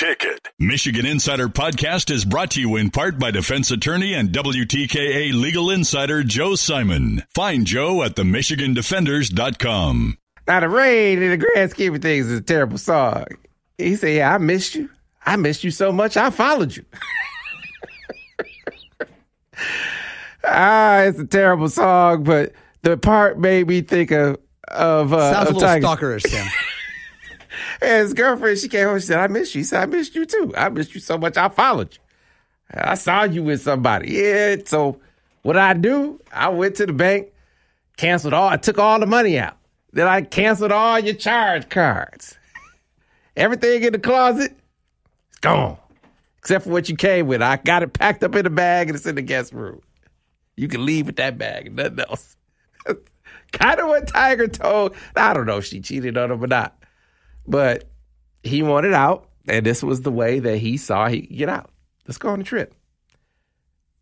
The Ticket. Michigan Insider Podcast is brought to you in part by defense attorney and WTKA legal insider Joe Simon. Find Joe at themichigandefenders.com. Now, the rain, in the grand scheme of things, is a terrible song. He said, Yeah, I missed you. I missed you so much, I followed you. ah, it's a terrible song, but the part made me think of of uh, Sounds of a little Tiger. stalkerish, Sam. His girlfriend, she came home. She said, "I missed you." He said, "I missed you too. I missed you so much. I followed you. I saw you with somebody." Yeah. So what I do? I went to the bank, canceled all. I took all the money out. Then I canceled all your charge cards. Everything in the closet, it's gone, except for what you came with. I got it packed up in a bag and it's in the guest room. You can leave with that bag and nothing else. kind of what Tiger told. I don't know if she cheated on him or not, but he wanted out, and this was the way that he saw he could get out. Let's go on a trip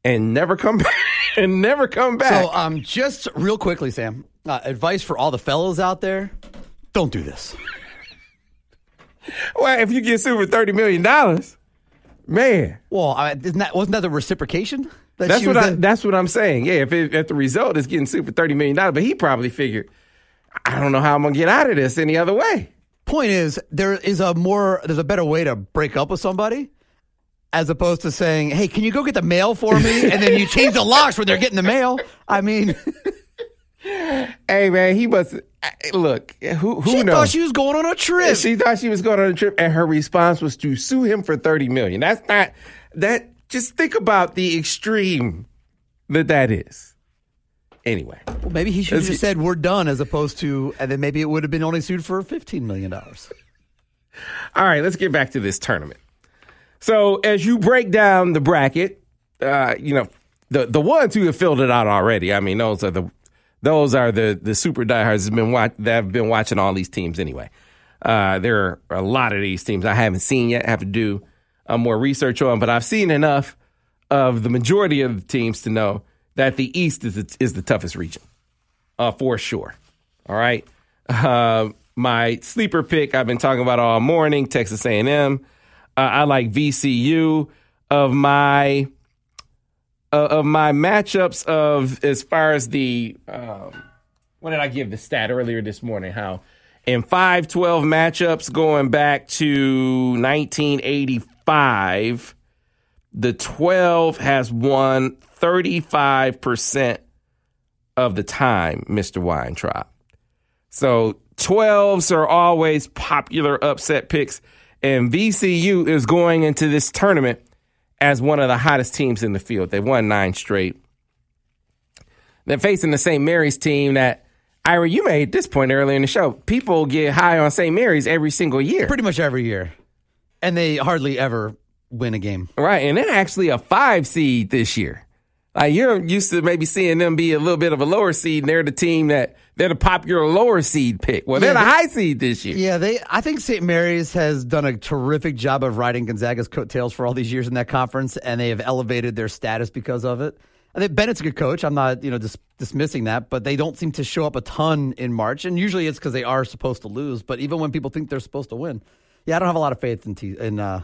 and never come back. and never come back. So, um, just real quickly, Sam, uh, advice for all the fellows out there: don't do this. well, if you get sued for thirty million dollars, man, Well, I, isn't that wasn't that the reciprocation? That that's what I, in? that's what I'm saying. Yeah, if, it, if the result is getting sued for thirty million dollars, but he probably figured, I don't know how I'm gonna get out of this any other way. Point is, there is a more, there's a better way to break up with somebody, as opposed to saying, "Hey, can you go get the mail for me?" and then you change the locks when they're getting the mail. I mean, Hey, man, he was look. Who who she knows? thought she was going on a trip. She thought she was going on a trip, and her response was to sue him for thirty million. That's not that. Just think about the extreme that that is. Anyway, Well, maybe he should have just said we're done, as opposed to, and then maybe it would have been only sued for fifteen million dollars. all right, let's get back to this tournament. So, as you break down the bracket, uh, you know the the ones who have filled it out already. I mean, those are the those are the the super diehards that have been watch, that have been watching all these teams anyway. Uh, there are a lot of these teams I haven't seen yet. Have to do uh, more research on, but I've seen enough of the majority of the teams to know that the East is the, is the toughest region, uh, for sure. All right. Uh, my sleeper pick I've been talking about all morning, Texas A&M. Uh, I like VCU of my uh, of my matchups of as far as the um, what did I give the stat earlier this morning? How in 5-12 matchups going back to 1985, the 12 has won 35% of the time, Mr. Weintraub. So 12s are always popular upset picks, and VCU is going into this tournament as one of the hottest teams in the field. They won nine straight. They're facing the St. Mary's team that, Ira, you made this point earlier in the show. People get high on St. Mary's every single year. Pretty much every year, and they hardly ever win a game. Right, and they're actually a five seed this year. Like you're used to maybe seeing them be a little bit of a lower seed, and they're the team that they're the popular lower seed pick. Well, they're Yeah, the they- high seed this year. Yeah, they. I think St. Mary's has done a terrific job of riding Gonzaga's coattails for all these years in that conference, and they have elevated their status because of it. I think Bennett's a good coach. I'm not, you know, dis- dismissing that, but they don't seem to show up a ton in March, and usually it's because they are supposed to lose. But even when people think they're supposed to win, yeah, I don't have a lot of faith in T- in uh,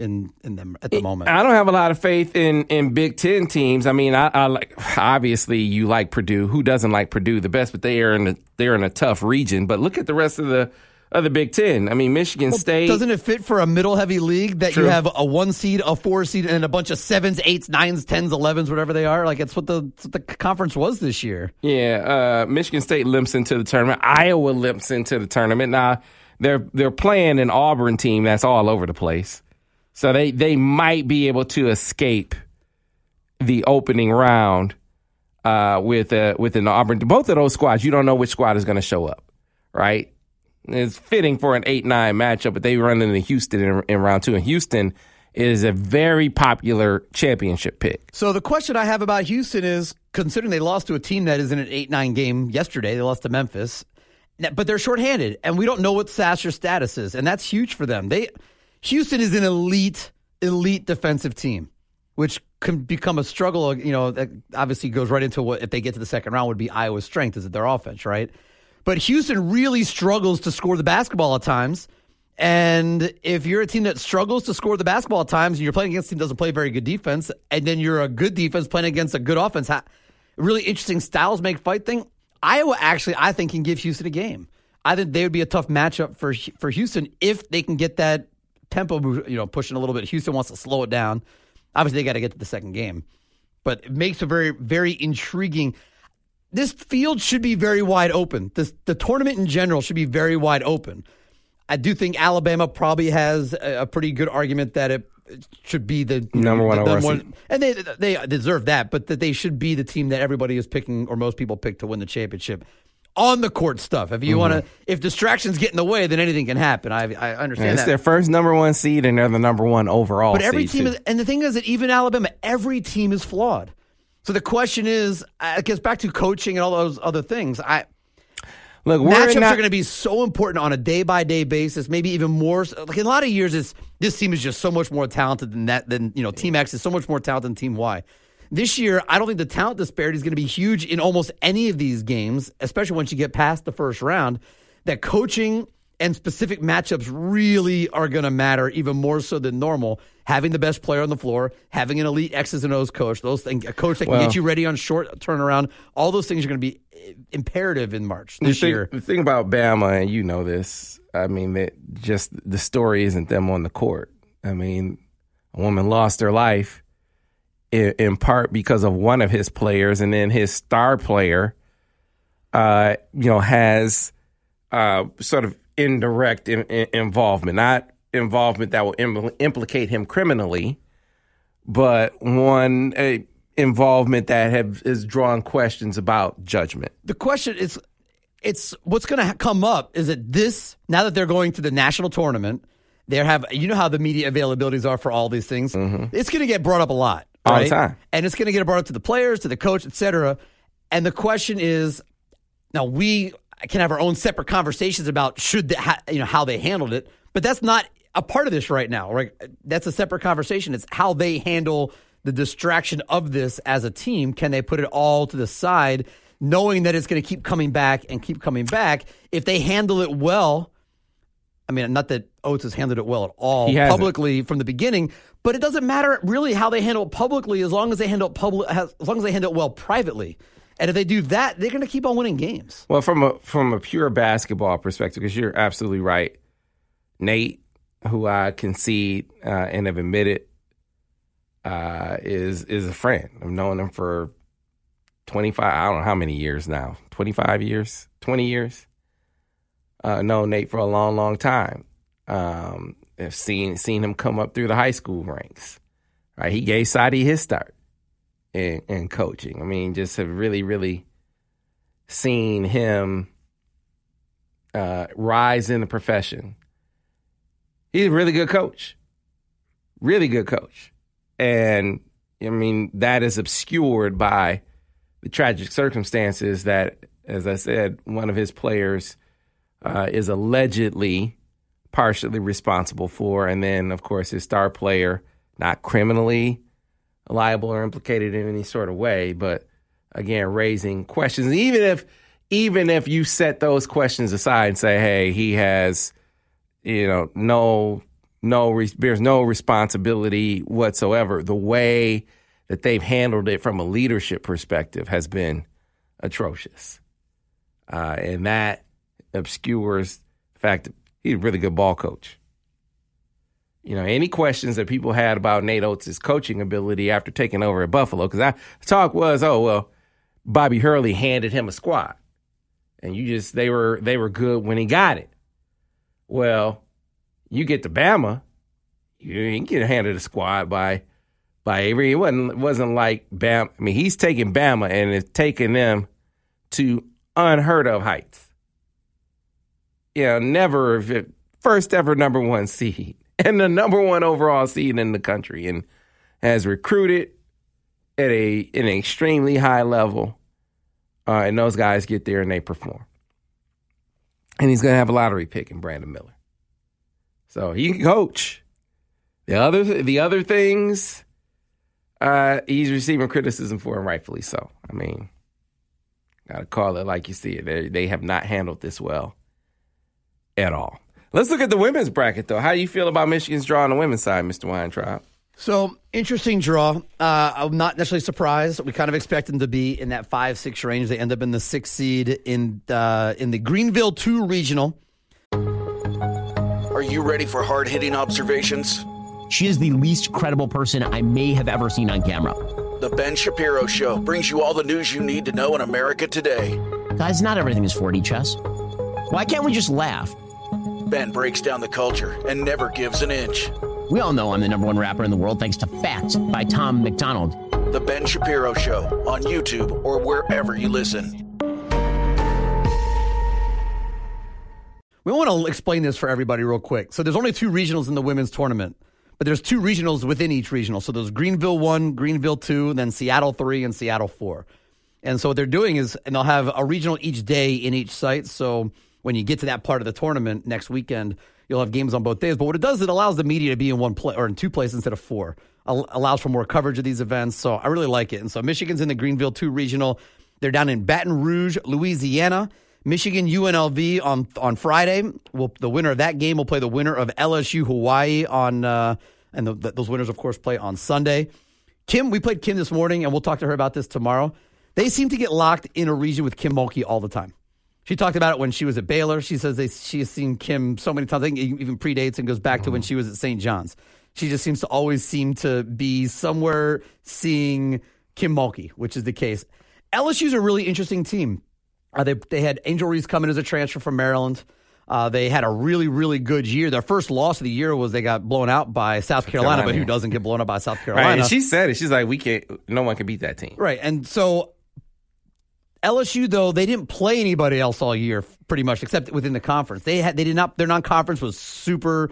in in them at the moment. I don't have a lot of faith in in Big Ten teams. I mean, I, I like obviously you like Purdue. Who doesn't like Purdue the best? But they are in a, they're in a tough region. But look at the rest of the of the Big Ten. I mean, Michigan State. Doesn't it fit for a middle heavy league that True. you have a one seed, a four seed, and a bunch of sevens, eights, nines, tens, elevens, whatever they are? Like it's what the it's what the conference was this year. Yeah, uh, Michigan State limps into the tournament. Iowa limps into the tournament. Now they're they're playing an Auburn team that's all over the place, so they they might be able to escape the opening round uh, with uh, with an Auburn. Both of those squads, you don't know which squad is going to show up, right? It's fitting for an 8 9 matchup, but they run into Houston in, in round two. And Houston is a very popular championship pick. So the question I have about Houston is considering they lost to a team that is in an 8 9 game yesterday, they lost to Memphis, but they're shorthanded, and we don't know what Sasser's status is, and that's huge for them. They Houston is an elite, elite defensive team, which can become a struggle. You know, that obviously goes right into what if they get to the second round would be Iowa's strength is it their offense, right? But Houston really struggles to score the basketball at times. And if you're a team that struggles to score the basketball at times and you're playing against a team that doesn't play very good defense, and then you're a good defense playing against a good offense, really interesting styles make fight thing. Iowa actually, I think, can give Houston a game. I think they would be a tough matchup for for Houston if they can get that tempo, you know, pushing a little bit. Houston wants to slow it down. Obviously, they got to get to the second game, but it makes a very, very intriguing. This field should be very wide open. This, the tournament in general should be very wide open. I do think Alabama probably has a, a pretty good argument that it should be the number one, the, one and they they deserve that, but that they should be the team that everybody is picking or most people pick to win the championship on the court stuff. If you mm-hmm. want to, if distractions get in the way, then anything can happen. I, I understand yeah, it's that. their first number one seed, and they're the number one overall. But every team too. is, and the thing is that even Alabama, every team is flawed. So the question is, it gets back to coaching and all those other things. I look matchups not, are going to be so important on a day by day basis. Maybe even more. Like in a lot of years, it's this team is just so much more talented than that. Than you know, Team X is so much more talented than Team Y. This year, I don't think the talent disparity is going to be huge in almost any of these games, especially once you get past the first round. That coaching and specific matchups really are going to matter even more so than normal. Having the best player on the floor, having an elite X's and O's coach, those things, a coach that can well, get you ready on short turnaround, all those things are going to be eh, imperative in March this the thing, year. The thing about Bama, and you know this, I mean, that just the story isn't them on the court. I mean, a woman lost her life in, in part because of one of his players, and then his star player, uh, you know, has uh, sort of indirect in, in involvement, not involvement that will Im- implicate him criminally, but one involvement that have, has drawn questions about judgment. The question is, it's what's going to come up is that this now that they're going to the national tournament, they have you know how the media availabilities are for all these things. Mm-hmm. It's going to get brought up a lot all right? the time, and it's going to get brought up to the players, to the coach, etc. And the question is, now we can have our own separate conversations about should the, you know how they handled it, but that's not a part of this right now. Right? That's a separate conversation. It's how they handle the distraction of this as a team. Can they put it all to the side, knowing that it's going to keep coming back and keep coming back? If they handle it well, I mean, not that Oats has handled it well at all publicly from the beginning, but it doesn't matter really how they handle it publicly as long as they handle it public, as long as they handle it well privately. And if they do that, they're going to keep on winning games. Well, from a from a pure basketball perspective, because you're absolutely right, Nate, who I concede uh, and have admitted uh, is is a friend. I've known him for twenty five. I don't know how many years now. Twenty five years, twenty years. Uh, known Nate for a long, long time. Um, have seen seen him come up through the high school ranks. Right, he gave Sadi his start in, in coaching. I mean, just have really, really seen him uh, rise in the profession. He's a really good coach, really good coach, and I mean that is obscured by the tragic circumstances that, as I said, one of his players uh, is allegedly partially responsible for, and then of course his star player not criminally liable or implicated in any sort of way, but again, raising questions. Even if even if you set those questions aside and say, "Hey, he has, you know, no, no, there's no responsibility whatsoever," the way that they've handled it from a leadership perspective has been atrocious, uh, and that obscures the fact he's a really good ball coach. You know, any questions that people had about Nate Oats' coaching ability after taking over at Buffalo? Because the talk was, oh well, Bobby Hurley handed him a squad, and you just they were they were good when he got it. Well, you get to Bama, you didn't get handed a squad by by Avery. It wasn't wasn't like Bam. I mean, he's taking Bama and it's taking them to unheard of heights. You know, never first ever number one seed and the number one overall seed in the country, and has recruited at a an extremely high level. Uh, and those guys get there and they perform. And he's going to have a lottery pick in Brandon Miller. So he can coach. The other the other things, uh, he's receiving criticism for, and rightfully so. I mean, gotta call it like you see it. They, they have not handled this well at all. Let's look at the women's bracket, though. How do you feel about Michigan's draw on the women's side, Mr. Weintraub? So interesting draw. Uh, I'm not necessarily surprised. We kind of expect them to be in that five six range. They end up in the sixth seed in uh, in the Greenville two regional. Are you ready for hard hitting observations? She is the least credible person I may have ever seen on camera. The Ben Shapiro Show brings you all the news you need to know in America today. Guys, not everything is 4D chess. Why can't we just laugh? Ben breaks down the culture and never gives an inch. We all know I'm the number one rapper in the world thanks to Facts by Tom McDonald. The Ben Shapiro Show on YouTube or wherever you listen. We want to explain this for everybody real quick. So there's only two regionals in the women's tournament, but there's two regionals within each regional. So there's Greenville 1, Greenville 2, then Seattle 3 and Seattle 4. And so what they're doing is and they'll have a regional each day in each site. So when you get to that part of the tournament next weekend, You'll have games on both days. But what it does, it allows the media to be in one place or in two places instead of four. allows for more coverage of these events. So I really like it. And so Michigan's in the Greenville 2 regional. They're down in Baton Rouge, Louisiana. Michigan UNLV on on Friday. Will the winner of that game will play the winner of LSU Hawaii on uh, and the, the, those winners of course play on Sunday. Kim, we played Kim this morning, and we'll talk to her about this tomorrow. They seem to get locked in a region with Kim Mulkey all the time. She talked about it when she was at Baylor. She says they, she has seen Kim so many times. I think even predates and goes back to when she was at St. John's. She just seems to always seem to be somewhere seeing Kim Mulkey, which is the case. LSU's a really interesting team. Uh, they they had Angel Reese coming as a transfer from Maryland. Uh, they had a really, really good year. Their first loss of the year was they got blown out by South Carolina, Carolina but who doesn't get blown out by South Carolina? Right, and she said it. She's like, we can't, no one can beat that team. Right. And so LSU though they didn't play anybody else all year, pretty much, except within the conference. They had they did not their non conference was super.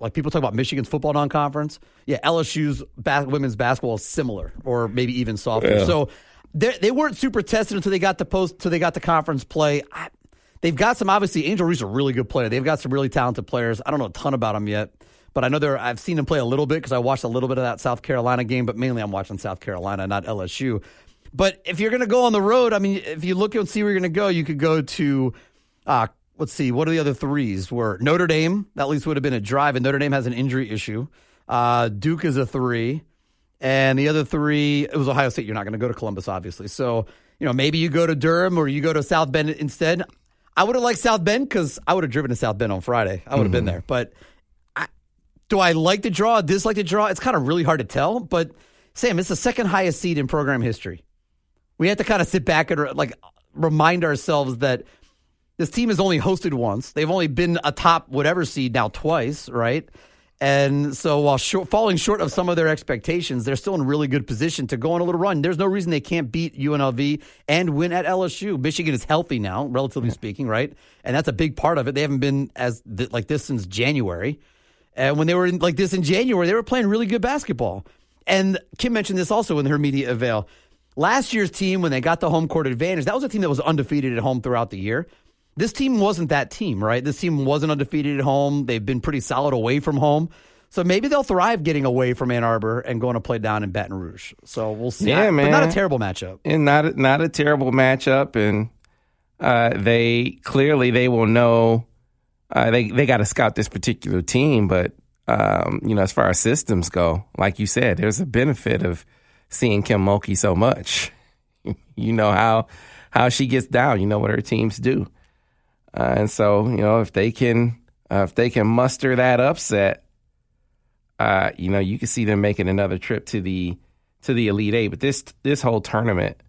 Like people talk about Michigan's football non conference, yeah. LSU's bas- women's basketball is similar, or maybe even softer. Yeah. So they weren't super tested until they got to post, until they got to conference play. I, they've got some obviously. Angel Reese a really good player. They've got some really talented players. I don't know a ton about them yet, but I know they're. I've seen them play a little bit because I watched a little bit of that South Carolina game, but mainly I'm watching South Carolina, not LSU. But if you're going to go on the road, I mean, if you look and see where you're going to go, you could go to, uh, let's see, what are the other threes? Were Notre Dame, that at least would have been a drive, and Notre Dame has an injury issue. Uh, Duke is a three. And the other three, it was Ohio State. You're not going to go to Columbus, obviously. So, you know, maybe you go to Durham or you go to South Bend instead. I would have liked South Bend because I would have driven to South Bend on Friday. I would have mm-hmm. been there. But I, do I like the draw, dislike the draw? It's kind of really hard to tell. But Sam, it's the second highest seed in program history. We have to kind of sit back and like remind ourselves that this team has only hosted once. They've only been a top whatever seed now twice, right? And so while short, falling short of some of their expectations, they're still in really good position to go on a little run. There's no reason they can't beat UNLV and win at LSU. Michigan is healthy now, relatively speaking, right? And that's a big part of it. They haven't been as th- like this since January. And when they were in, like this in January, they were playing really good basketball. And Kim mentioned this also in her media avail. Last year's team, when they got the home court advantage, that was a team that was undefeated at home throughout the year. This team wasn't that team, right? This team wasn't undefeated at home. They've been pretty solid away from home. So maybe they'll thrive getting away from Ann Arbor and going to play down in Baton Rouge. So we'll see. Yeah, man. But not a terrible matchup. And not not a terrible matchup. And uh, they clearly they will know uh, they they got to scout this particular team. But um, you know, as far as systems go, like you said, there's a benefit of seeing Kim Mulkey so much. you know how how she gets down. You know what her teams do, uh, and so you know if they can uh, if they can muster that upset, uh, you know you can see them making another trip to the to the Elite Eight. But this this whole tournament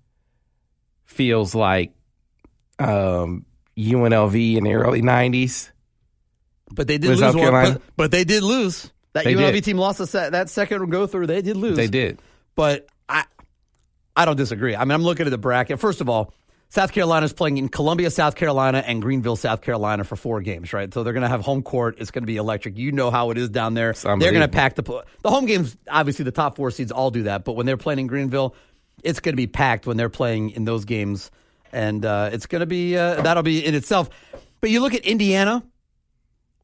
feels like um, UNLV in the early '90s. But they did lose one. But, but, they did lose. That they UNLV did. team lost a, that second go through. They did lose. They did. But I don't disagree. I mean, I'm looking at the bracket. First of all, South Carolina is playing in Columbia, South Carolina, and Greenville, South Carolina for four games, right? So they're going to have home court. It's going to be electric. You know how it is down there. They're going to pack the the home games. Obviously, the top four seeds all do that, but when they're playing in Greenville, it's going to be packed when they're playing in those games, and uh, it's going to be uh, that'll be in itself. But you look at Indiana.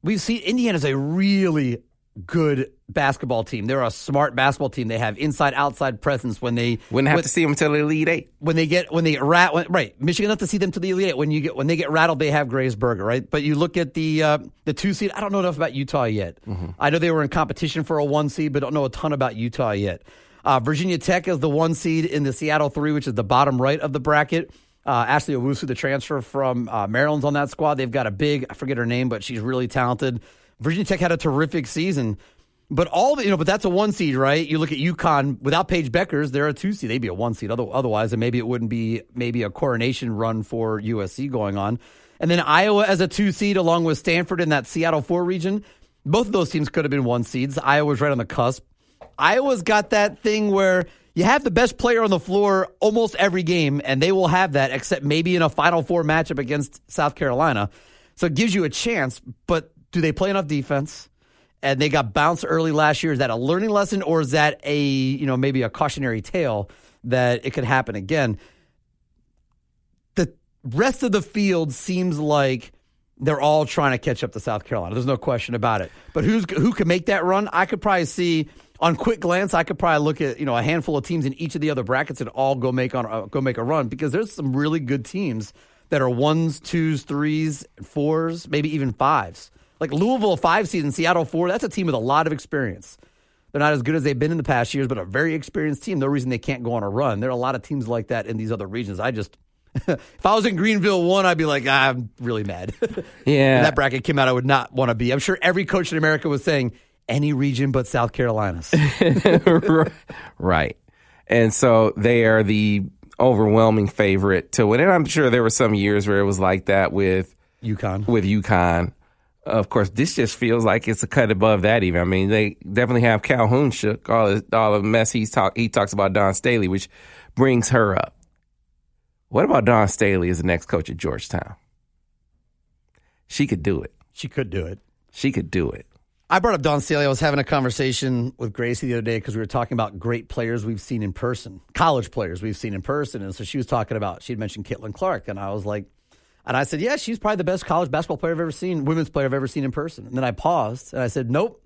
We've seen Indiana's a really good basketball team. They're a smart basketball team. They have inside outside presence when they Wouldn't have when- to see them until the Elite Eight. when they get when they get rat when, right. Michigan have to see them to the elite Eight. when you get when they get rattled they have Grace Berger right? But you look at the uh, the two seed. I don't know enough about Utah yet. I know they were in competition for a one seed but don't know a ton about Utah yet. Uh, Virginia Tech is the one seed in the Seattle three which is the bottom right of the bracket. Uh, Ashley Owusu the transfer from uh, Maryland's on that squad. They've got a big I forget her name but she's really talented Virginia Tech had a terrific season but all the, you know, but that's a one seed, right? You look at UConn without Paige Bueckers, they're a two seed. They'd be a one seed other, otherwise, and maybe it wouldn't be maybe a coronation run for USC going on. And then Iowa as a two seed, along with Stanford in that Seattle four region. Both of those teams could have been one seeds. Iowa's right on the cusp. Iowa's got that thing where you have the best player on the floor almost every game, and they will have that, except maybe in a Final Four matchup against South Carolina. So it gives you a chance, but do they play enough defense? and they got bounced early last year. Is that a learning lesson or is that a, you know, maybe a cautionary tale that it could happen again? The rest of the field seems like they're all trying to catch up to South Carolina. There's no question about it. But who's who can make that run? I could probably see on quick glance. I could probably look at you know a handful of teams in each of the other brackets and all go make on uh, go make a run because there's some really good teams that are ones, twos, threes, fours, maybe even fives. Like Louisville, five seed, and Seattle four. That's a team with a lot of experience. They're not as good as they've been in the past years, but a very experienced team. No reason they can't go on a run. There are a lot of teams like that in these other regions. I just, if I was in Greenville one, I'd be like, ah, I'm really mad. Yeah. That bracket came out, I would not want to be. I'm sure every coach in America was saying any region but South Carolina's. right. And so they are the overwhelming favorite to win. And I'm sure there were some years where it was like that with UConn. with UConn. Of course, this just feels like it's a cut above that. Even I mean, they definitely have Calhoun shook all the, all the mess he's talk. He talks about Dawn Staley, which brings her up. What about Dawn Staley as the next coach at Georgetown? She could do it. She could do it. She could do it. I brought up Dawn Staley. I was having a conversation with Gracie the other day because we were talking about great players we've seen in person, college players we've seen in person. And so she was talking about, she'd mentioned Caitlin Clark. And I was like, and I said, yeah, she's probably the best college basketball player I've ever seen, women's player I've ever seen in person. And then I paused and I said, nope.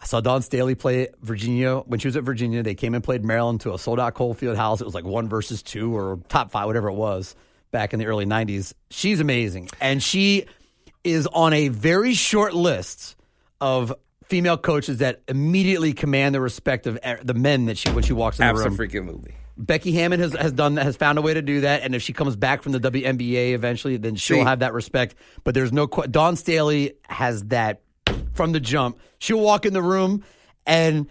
I saw Dawn Staley play Virginia when she was at Virginia. They came and played Maryland to a sold out Cole Field House. It was like one versus two or top five, whatever it was back in the early 90s. She's amazing. And she is on a very short list of female coaches that immediately command the respect of the men that she when she walks in the room. Absolutely. Becky Hammon has, has done that, has found a way to do that, and if she comes back from the WNBA eventually, then she'll See- have that respect. But there's no que- Dawn Staley has that from the jump. She'll walk in the room, and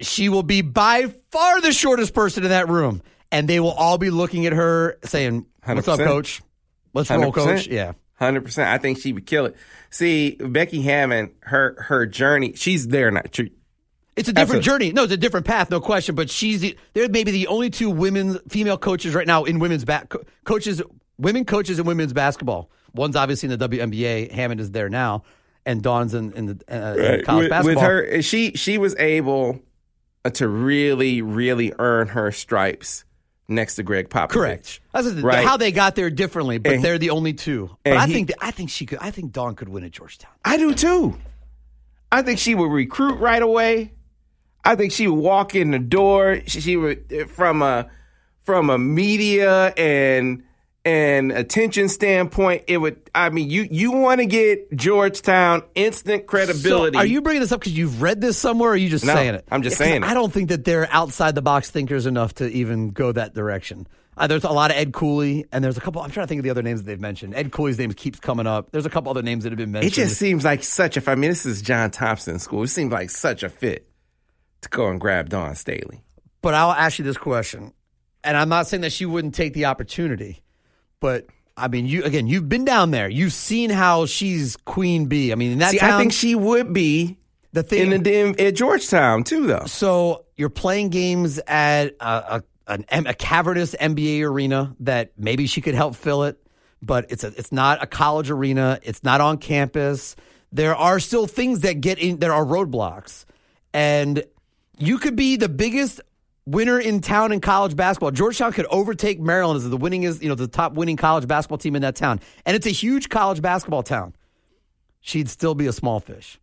she will be by far the shortest person in that room, and they will all be looking at her saying, "What's up, 100%. coach? Let's roll, coach." Yeah. Hundred percent. I think she would kill it. See, Becky Hammon, her her journey, she's there now. It's a different Absolutely. journey. No, it's a different path, no question. But she's the, they're maybe the only two women, female coaches right now in women's back co- coaches, women coaches in women's basketball. One's obviously in the WNBA. Hammon is there now, and Dawn's in, in the uh, in college with, basketball. with her, she she was able uh, to really, really earn her stripes next to Gregg Popovich. Correct. That's Right. how they got there differently, but And- they're the only two. But I he- think I think she could. I think Dawn could win at Georgetown. I do too. I think she would recruit right away. I think she would walk in the door. She, she would uh, from a from a media and and attention standpoint. It would. I mean, you you want to get Georgetown instant credibility. So are you bringing this up because you've read this somewhere, or are you just No, saying it? I'm just Yeah, saying it. I don't think that they're outside the box thinkers enough to even go that direction. Uh, there's a lot of Ed Cooley, and there's a couple. I'm trying to think of the other names that they've mentioned. Ed Cooley's name keeps coming up. There's a couple other names that have been mentioned. It just seems like such a. I mean, this is John Thompson school. It seems like such a fit to go and grab Dawn Staley. but I'll ask you this question, and I'm not saying that she wouldn't take the opportunity, but I mean, you again, you've been down there. You've seen how she's queen bee. I mean, in that See, town, I think she would be the thing in the at Georgetown too, though. So you're playing games at a, a, an, a cavernous NBA arena that maybe she could help fill it, but it's a, it's not a college arena. It's not on campus. There are still things that get in. There are roadblocks, and you could be the biggest winner in town in college basketball. Georgetown could overtake Maryland as the winningest, you know, the top winning college basketball team in that town, and it's a huge college basketball town. She'd still be a small fish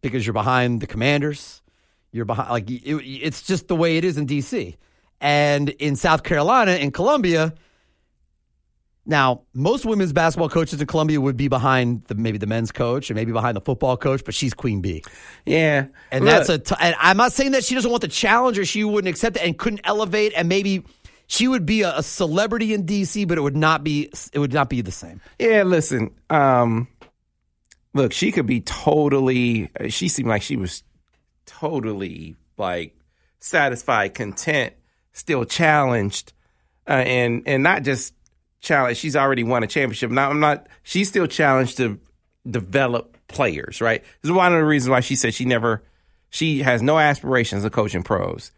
because you're behind the Commanders. You're behind, like it, it's just the way it is in DC. And in South Carolina, in Columbia, now most women's basketball coaches in Columbia would be behind the, maybe the men's coach and maybe behind the football coach, but she's Queen Bee. Yeah, And Look, that's a. T- and I'm not saying that she doesn't want the challenge or she wouldn't accept it and couldn't elevate and maybe she would be a, a celebrity in DC, but it would not be. It would not be the same. Yeah, listen. Um, look, she could be totally. She seemed like she was totally like satisfied, content, still challenged, uh, and and not just challenged. She's already won a championship. Now I'm not. She's still challenged to develop players. Right. This is one of the reasons why she said she never. She has no aspirations of coaching pros,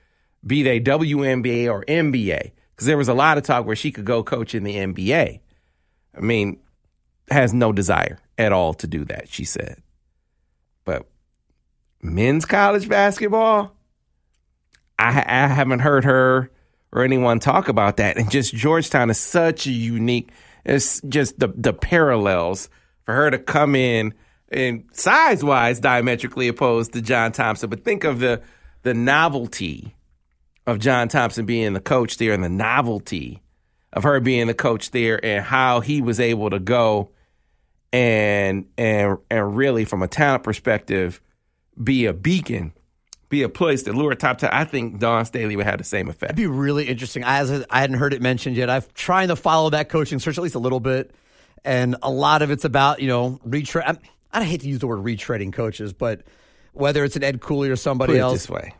be they WNBA or NBA, because there was a lot of talk where she could go coach in the NBA. I mean, has no desire at all to do that, she said. But men's college basketball, I, I haven't heard her or anyone talk about that. And just Georgetown is such a unique, it's just the, the parallels for her to come in and size wise diametrically opposed to John Thompson. But think of the the novelty of John Thompson being the coach there and the novelty of her being the coach there and how he was able to go and and and really from a talent perspective be a beacon, be a place to lure top to I think Dawn Staley would have the same effect. That'd be really interesting. As I hadn't heard it mentioned yet. I've trying to follow that coaching search at least a little bit, and a lot of it's about you know retread. I hate to use the word retreading coaches, but whether it's an Ed Cooley or somebody Put it else, this way.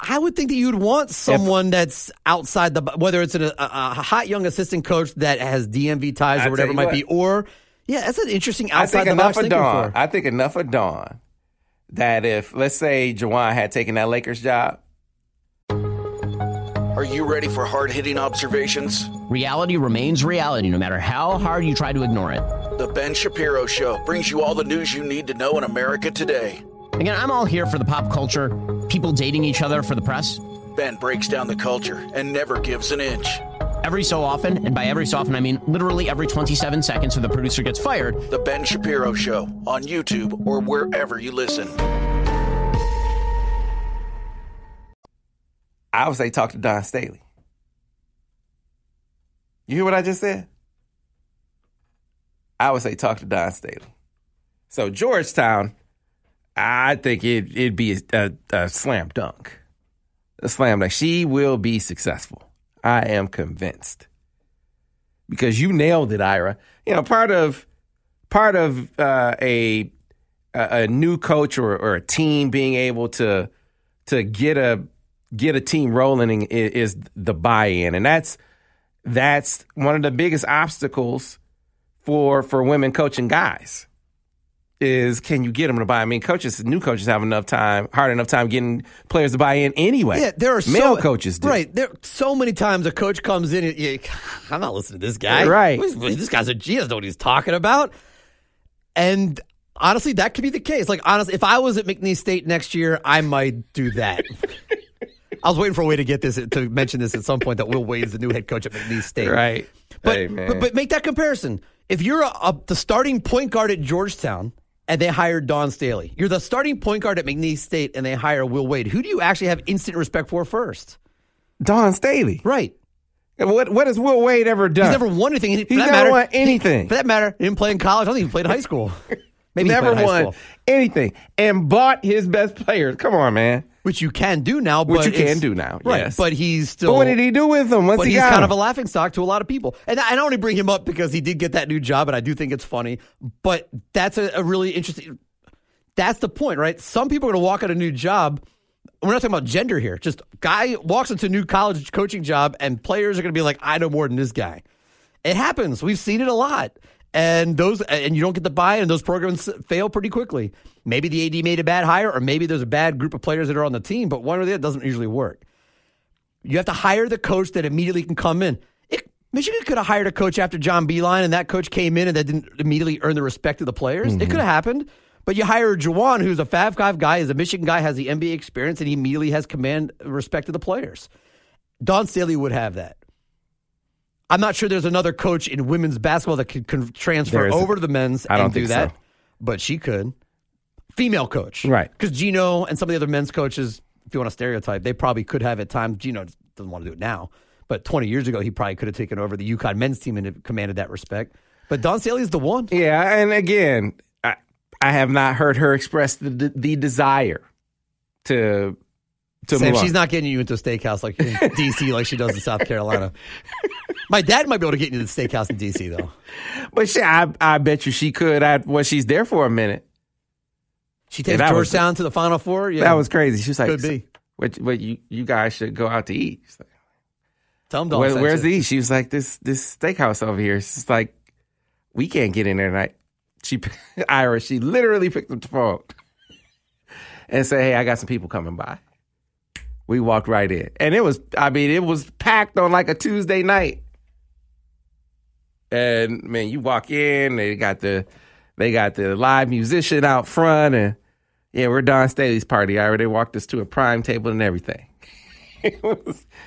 I would think that you'd want someone that's outside the whether it's a, a, a hot young assistant coach that has DMV ties I or whatever it might what. be, or yeah, that's an interesting I outside think the box enough of Dawn. for. I think enough of Dawn that if let's say Juwan had taken that Lakers job, Are you ready for hard hitting observations? Reality remains reality no matter how hard you try to ignore it. The Ben Shapiro Show brings you all the news you need to know in America today. Again, I'm all here for the pop culture, people dating each other for the press. Ben breaks down the culture and never gives an inch. Every so often, and by every so often I mean literally every 27 seconds, so the producer gets fired. The Ben Shapiro Show on YouTube or wherever you listen. I would say talk to Dawn Staley. You hear what I just said? I would say talk to Dawn Staley. So Georgetown, I think it, it'd be a, a slam dunk. A slam dunk. She will be successful. I am convinced. Because you nailed it, Ira. You know, part of part of uh, a, a new coach or, or a team being able to to get a get a team rolling is, is the buy-in, and that's that's one of the biggest obstacles for for women coaching guys. Is can you get them to buy? I mean, coaches, new coaches have enough time, hard enough time getting players to buy in anyway. Yeah, there are male so, coaches do. Right. There so many times a coach comes in and you, I'm not listening to this guy. Right. This guy's a G. Doesn't know what he's talking about. And honestly, that could be the case. Like honestly, if I was at McNeese State next year, I might do that. I was waiting for a way to get this to mention this at some point that Will Wade is the new head coach at McNeese State. Right. But, Hey, but but make that comparison. If you're a, a, the starting point guard at Georgetown and they hired Dawn Staley, you're the starting point guard at McNeese State and they hire Will Wade. Who do you actually have instant respect for first? Dawn Staley. Right. What what has Will Wade ever done? He's never won anything. For He's that never matter, won anything. For that matter, he didn't play in college. I don't think he played in high school. Maybe he never played in high won school, anything and bought his best players. Come on, man. Which you can do now. Which but you can do now, right? yes. But he's still. But what did he do with them once But he he's got kind of a laughing stock to a lot of people. And I I only bring him up because he did get that new job, and I do think it's funny. But that's a, a really interesting. That's the point, right? Some people are going to walk at a new job. We're not talking about gender here. Just guy walks into a new college coaching job, and players are going to be like, "I know more than this guy." It happens. We've seen it a lot. And those and you don't get the buy and those programs fail pretty quickly. Maybe the AD made a bad hire, or maybe there's a bad group of players that are on the team, but one or the other doesn't usually work. You have to hire the coach that immediately can come in. It, Michigan could have hired a coach after John Beilein, and that coach came in and that didn't immediately earn the respect of the players. It could mm-hmm. have happened. But you hire Juwan, who's a Fab Five guy, is a Michigan guy, has the NBA experience, and he immediately has command respect of the players. Dawn Staley would have that. I'm not sure there's another coach in women's basketball that could con- transfer over to the men's I don't and do that, so. but she could. Female coach, Right. Because Geno and some of the other men's coaches, if you want to stereotype, they probably could have at times. Geno doesn't want to do it now, but 20 years ago, he probably could have taken over the UConn men's team and commanded that respect. But Dawn Staley is the one. Yeah, and again, I, I have not heard her express the the desire to to Sam, she's not getting you into a steakhouse like in DC, like she does in South Carolina. My dad might be able to get you to the steakhouse in DC, though. But she, I, I bet you she could. I, well, she's there for a minute. She takes that was- to the Final Four. Yeah, That was crazy. She was like, Could be. What, what you, you guys should go out to eat. She's like, Tell 'em Dawn Where, where's the? She was like, this this steakhouse over here. It's just like, we can't get in there tonight. She, Ira, she literally picked up the phone and said, hey, I got some people coming by. We walked right in. And it was, I mean, it was packed on like a Tuesday night. And man, you walk in, they got the they got the live musician out front and yeah, we're Dawn Staley's party. I already walked us to a prime table and everything.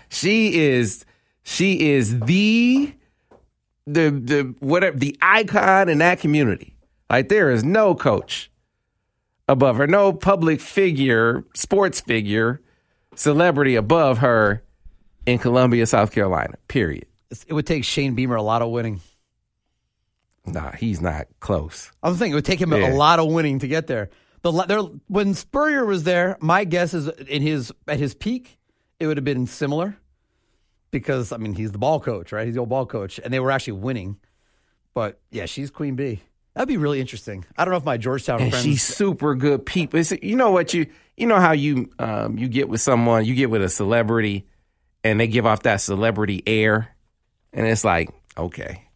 She is she is the the the whatever the icon in that community. Like there is no coach above her, no public figure, sports figure, celebrity above her in Columbia, South Carolina. Period. It would take Shane Beamer a lot of winning. Nah, he's not close. I'm thinking it would take him Yeah. a lot of winning to get there. The there, when Spurrier was there, my guess is in his at his peak, it would have been similar because I mean he's the ball coach, right? He's the old ball coach, and they were actually winning. But yeah, she's Queen Bee. That'd be really interesting. I don't know if my Georgetown and friends. she's super good people. It's, you know what you you know how you um, you get with someone, you get with a celebrity, and they give off that celebrity air, and it's like okay,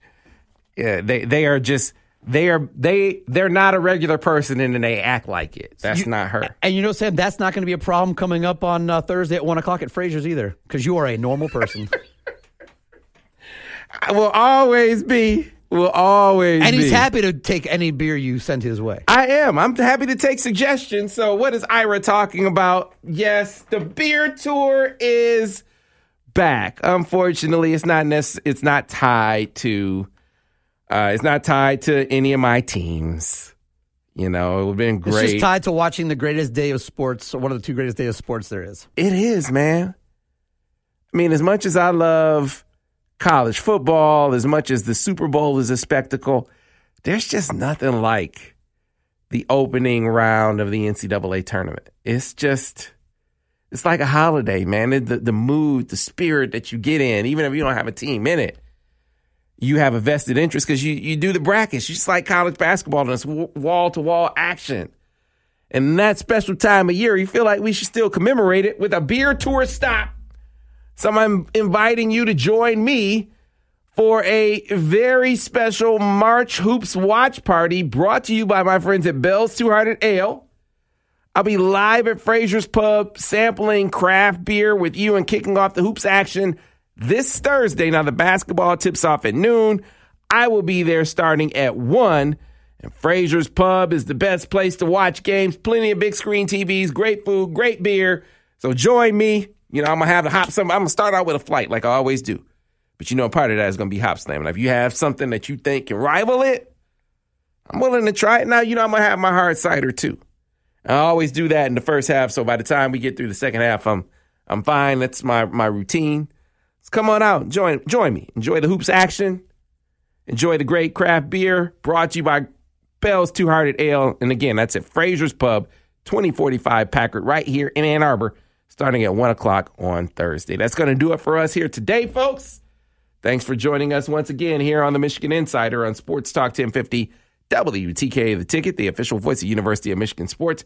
yeah, they they are just they are they they're not a regular person, and then they act like it. That's not her. and you know, what Sam, that's not going to be a problem coming up on uh, Thursday at one o'clock at Fraser's either, because you are a normal person, I will always be. Will always and he's be. happy to take any beer you send his way. I am. I'm happy to take suggestions. So, what is Ira talking about? Yes, the beer tour is back. Unfortunately, it's not It's not tied to. Uh, it's not tied to any of my teams. You know, it would have been It's great. just tied to watching the greatest day of sports, one of the two greatest days of sports there is. It is, man. I mean, as much as I love college football, as much as the Super Bowl is a spectacle, there's just nothing like the opening round of the NCAA tournament. It's just, it's like a holiday, man. The, the mood, the spirit that you get in, even if you don't have a team in it, you have a vested interest because you, you do the brackets. You just like college basketball and it's wall to wall action. And that special time of year, you feel like we should still commemorate it with a beer tour stop. So I'm inviting you to join me for a very special March Hoops watch party brought to you by my friends at Bell's Two Hearted Ale. I'll be live at Fraser's Pub sampling craft beer with you and kicking off the hoops action this Thursday. Now, the basketball tips off at noon. I will be there starting at 1. And Fraser's Pub is the best place to watch games. Plenty of big screen TVs, great food, great beer. So join me. You know, I'm gonna have to hop some. I'm gonna start out with a flight like I always do. But you know, part of that is gonna be hop slamming. If you have something that you think can rival it, I'm willing to try it. Now, you know, I'm gonna have my hard cider too. I always do that in the first half. So by the time we get through the second half, I'm I'm fine. That's my my routine. So come on out, join join me, enjoy the hoops action, enjoy the great craft beer brought to you by Bell's Two Hearted Ale. And again, that's at Fraser's Pub, 2045 Packard, right here in Ann Arbor, starting at 1 o'clock on Thursday. That's going to do it for us here today, folks. Thanks for joining us once again here on the Michigan Insider on Sports Talk 1050 WTK, the ticket, the official voice of University of Michigan Sports